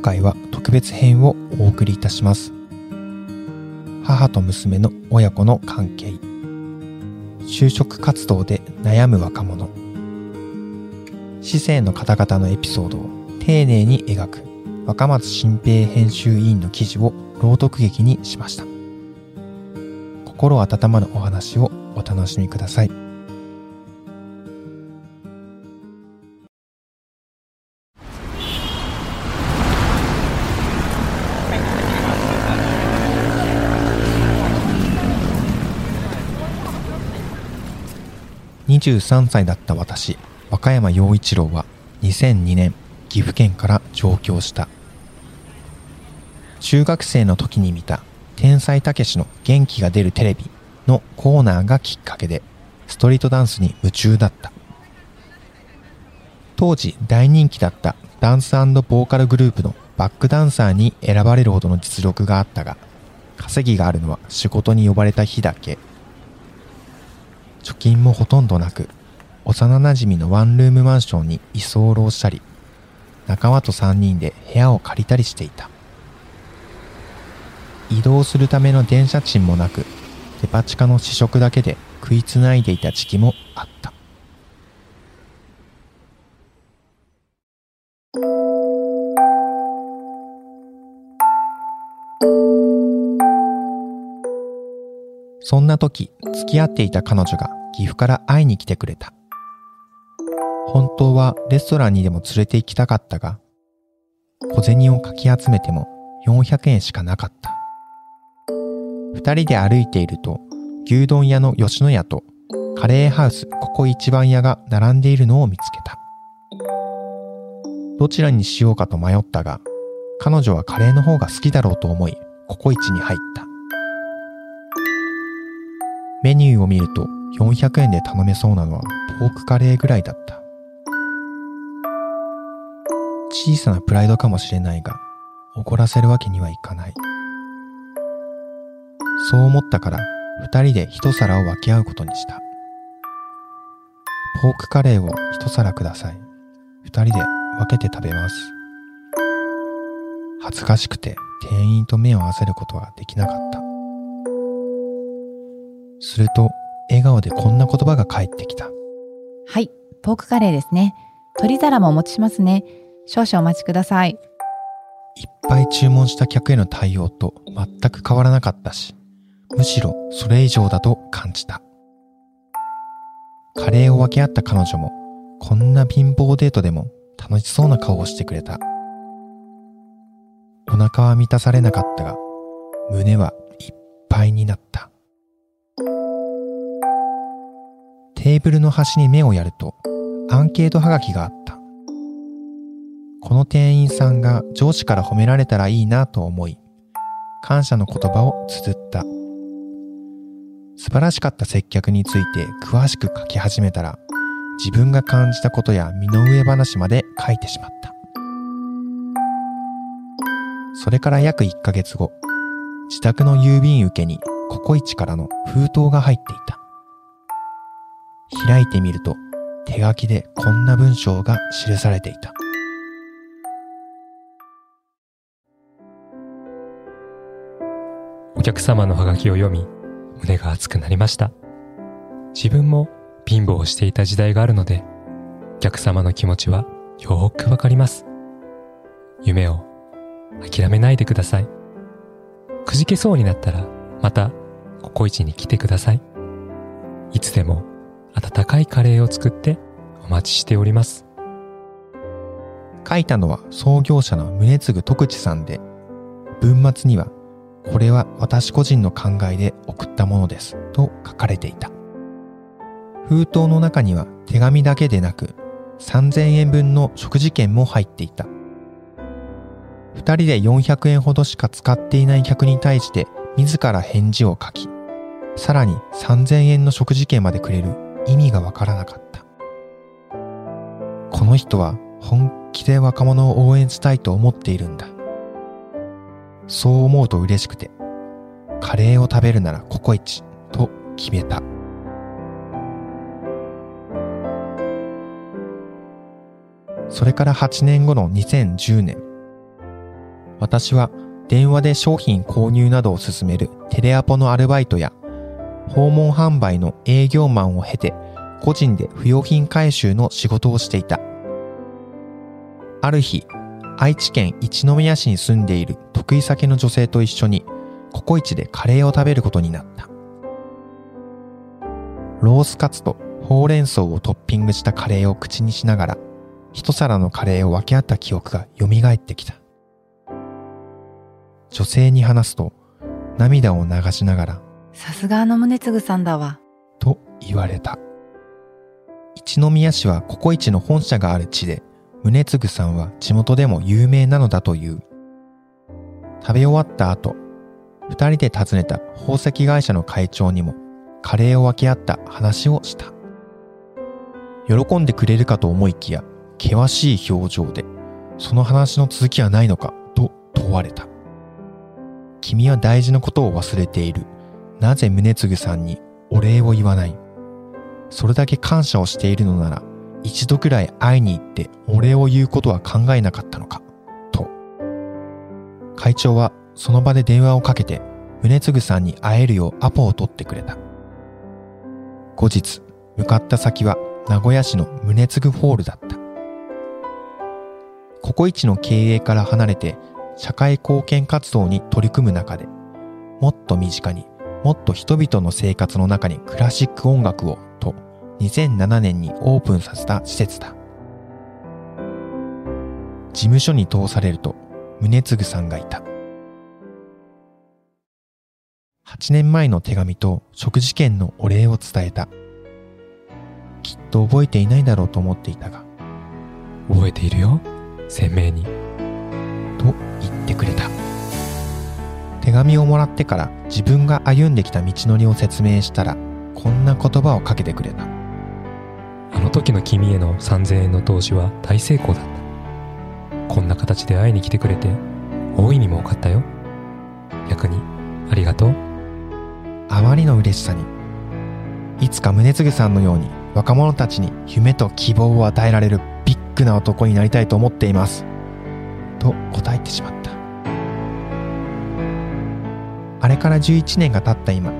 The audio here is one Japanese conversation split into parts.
回は特別編をお送りいたします。母と娘の親子の関係。就職活動で悩む若者。市政の方々のエピソードを丁寧に描く。若松新平編集委員の記事を朗読劇にしました。心温まるお話をお楽しみください。23歳だった私和歌山陽一郎は2002年岐阜県から上京した。中学生の時に見た天才たけしの元気が出るテレビのコーナーがきっかけでストリートダンスに夢中だった。当時大人気だったダンスボーカルグループのバックダンサーに選ばれるほどの実力があったが稼ぎがあるのは仕事に呼ばれた日だけ。金もほとんどなく幼馴染のワンルームマンションに居候したり仲間と3人で部屋を借りたりしていた。移動するための電車賃もなくデパ地下の試食だけで食いつないでいた時期もあった。そんな時付き合っていた彼女が岐阜から会いに来てくれた。本当はレストランにでも連れて行きたかったが小銭をかき集めても400円しかなかった。二人で歩いていると牛丼屋の吉野家とカレーハウスここ一番屋が並んでいるのを見つけた。どちらにしようかと迷ったが彼女はカレーの方が好きだろうと思いココイチに入った。メニューを見ると400円で頼めそうなのはポークカレーぐらいだった。小さなプライドかもしれないが怒らせるわけにはいかない。そう思ったから二人で一皿を分け合うことにした。ポークカレーを一皿ください。二人で分けて食べます。恥ずかしくて店員と目を合わせることはできなかった。すると笑顔でこんな言葉が返ってきたはい、ポークカレーですね。鶏皿もお持ちしますね。少々お待ちください。いっぱい注文した客への対応と全く変わらなかったしむしろそれ以上だと感じたカレーを分け合った彼女もこんな貧乏デートでも楽しそうな顔をしてくれたお腹は満たされなかったが胸はいっぱいになったテーブルの端に目をやるとアンケートはがきがあった。この店員さんが上司から褒められたらいいなと思い感謝の言葉を綴った。素晴らしかった接客について詳しく書き始めたら自分が感じたことや身の上話まで書いてしまった。それから約1ヶ月後自宅の郵便受けにココイチからの封筒が入っていた。開いてみると手書きでこんな文章が記されていた。お客様のハガキを読み、胸が熱くなりました。自分も貧乏していた時代があるので、お客様の気持ちはよーくわかります。夢を諦めないでください。くじけそうになったら、また、ココイチに来てください。いつでも温かいカレーを作ってお待ちしております。書いたのは創業者の宗次徳地さんで、文末には、これは私個人の考えで送ったものです、と書かれていた。封筒の中には手紙だけでなく、3000円分の食事券も入っていた。二人で400円ほどしか使っていない客に対して自ら返事を書き、さらに3000円の食事券までくれる意味がわからなかった。この人は本気で若者を応援したいと思っているんだ。そう思うと嬉しくて、カレーを食べるならココイチと決めた。それから8年後の2010年、私は電話で商品購入などを進めるテレアポのアルバイトや訪問販売の営業マンを経て個人で不用品回収の仕事をしていた。ある日、愛知県一宮市に住んでいる得意先の女性と一緒にココイチでカレーを食べることになった。ロースカツとほうれん草をトッピングしたカレーを口にしながら一皿のカレーを分け合った記憶が蘇ってきた。女性に話すと涙を流しながらさすがあの宗次さんだわ。と言われた。一宮市はココイチの本社がある地で宗次さんは地元でも有名なのだという。食べ終わった後、二人で訪ねた宝石会社の会長にもカレーを分け合った話をした。喜んでくれるかと思いきや、険しい表情で、その話の続きはないのかと問われた。君は大事なことを忘れている。なぜ宗次さんにお礼を言わない？それだけ感謝をしているのなら、一度くらい会いに行ってお礼を言うことは考えなかったのか、と。会長はその場で電話をかけて、宗次さんに会えるようアポを取ってくれた。後日、向かった先は名古屋市の宗次ホールだった。ココイチの経営から離れて社会貢献活動に取り組む中で、もっと身近にもっと人々の生活の中にクラシック音楽をと2007年にオープンさせた施設だ。事務所に通されると宗次さんがいた。8年前の手紙と食事券のお礼を伝えた。きっと覚えていないだろうと思っていたが。覚えているよ。鮮明に。と言ってくれた。手紙をもらってから自分が歩んできた道のりを説明したらこんな言葉をかけてくれた。あの時の君への3000円の投資は大成功だった。こんな形で会いに来てくれて大いに儲かったよ。逆にありがとう。あまりの嬉しさにいつか宗次さんのように若者たちに夢と希望を与えられるビッグな男になりたいと思っています。と答えてしまったれから11年が経った今、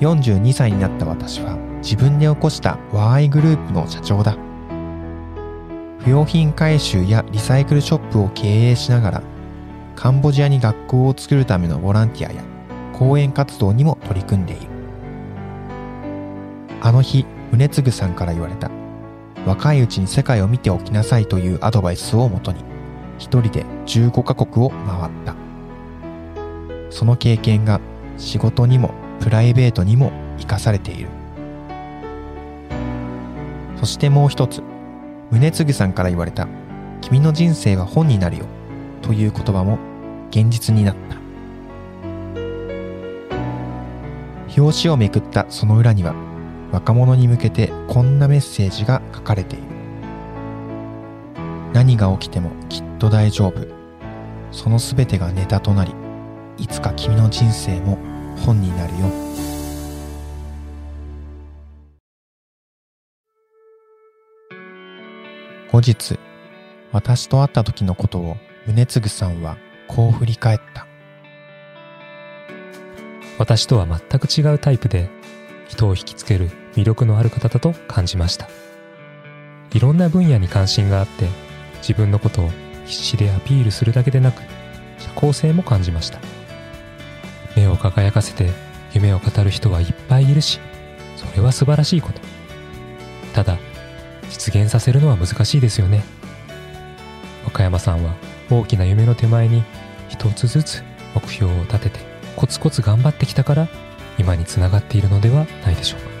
42歳になった私は自分で起こしたワーイグループの社長だ。不用品回収やリサイクルショップを経営しながら、カンボジアに学校を作るためのボランティアや講演活動にも取り組んでいる。あの日、宗次さんから言われた、若いうちに世界を見ておきなさいというアドバイスをもとに、一人で15カ国を回った。その経験が仕事にもプライベートにも生かされている。そしてもう一つ、宗次さんから言われた、君の人生は本になるよ、という言葉も現実になった。表紙をめくったその裏には、若者に向けてこんなメッセージが書かれている。何が起きてもきっと大丈夫。そのすべてがネタとなり、いつか君の人生も本になるよ。後日、私と会った時のことを宗次さんはこう振り返った。私とは全く違うタイプで人を引きつける魅力のある方だと感じました。いろんな分野に関心があって自分のことを必死でアピールするだけでなく社交性も感じました。目を輝かせて夢を語る人はいっぱいいるし、それは素晴らしいこと。ただ、実現させるのは難しいですよね。岡山さんは大きな夢の手前に一つずつ目標を立ててコツコツ頑張ってきたから今につながっているのではないでしょうか。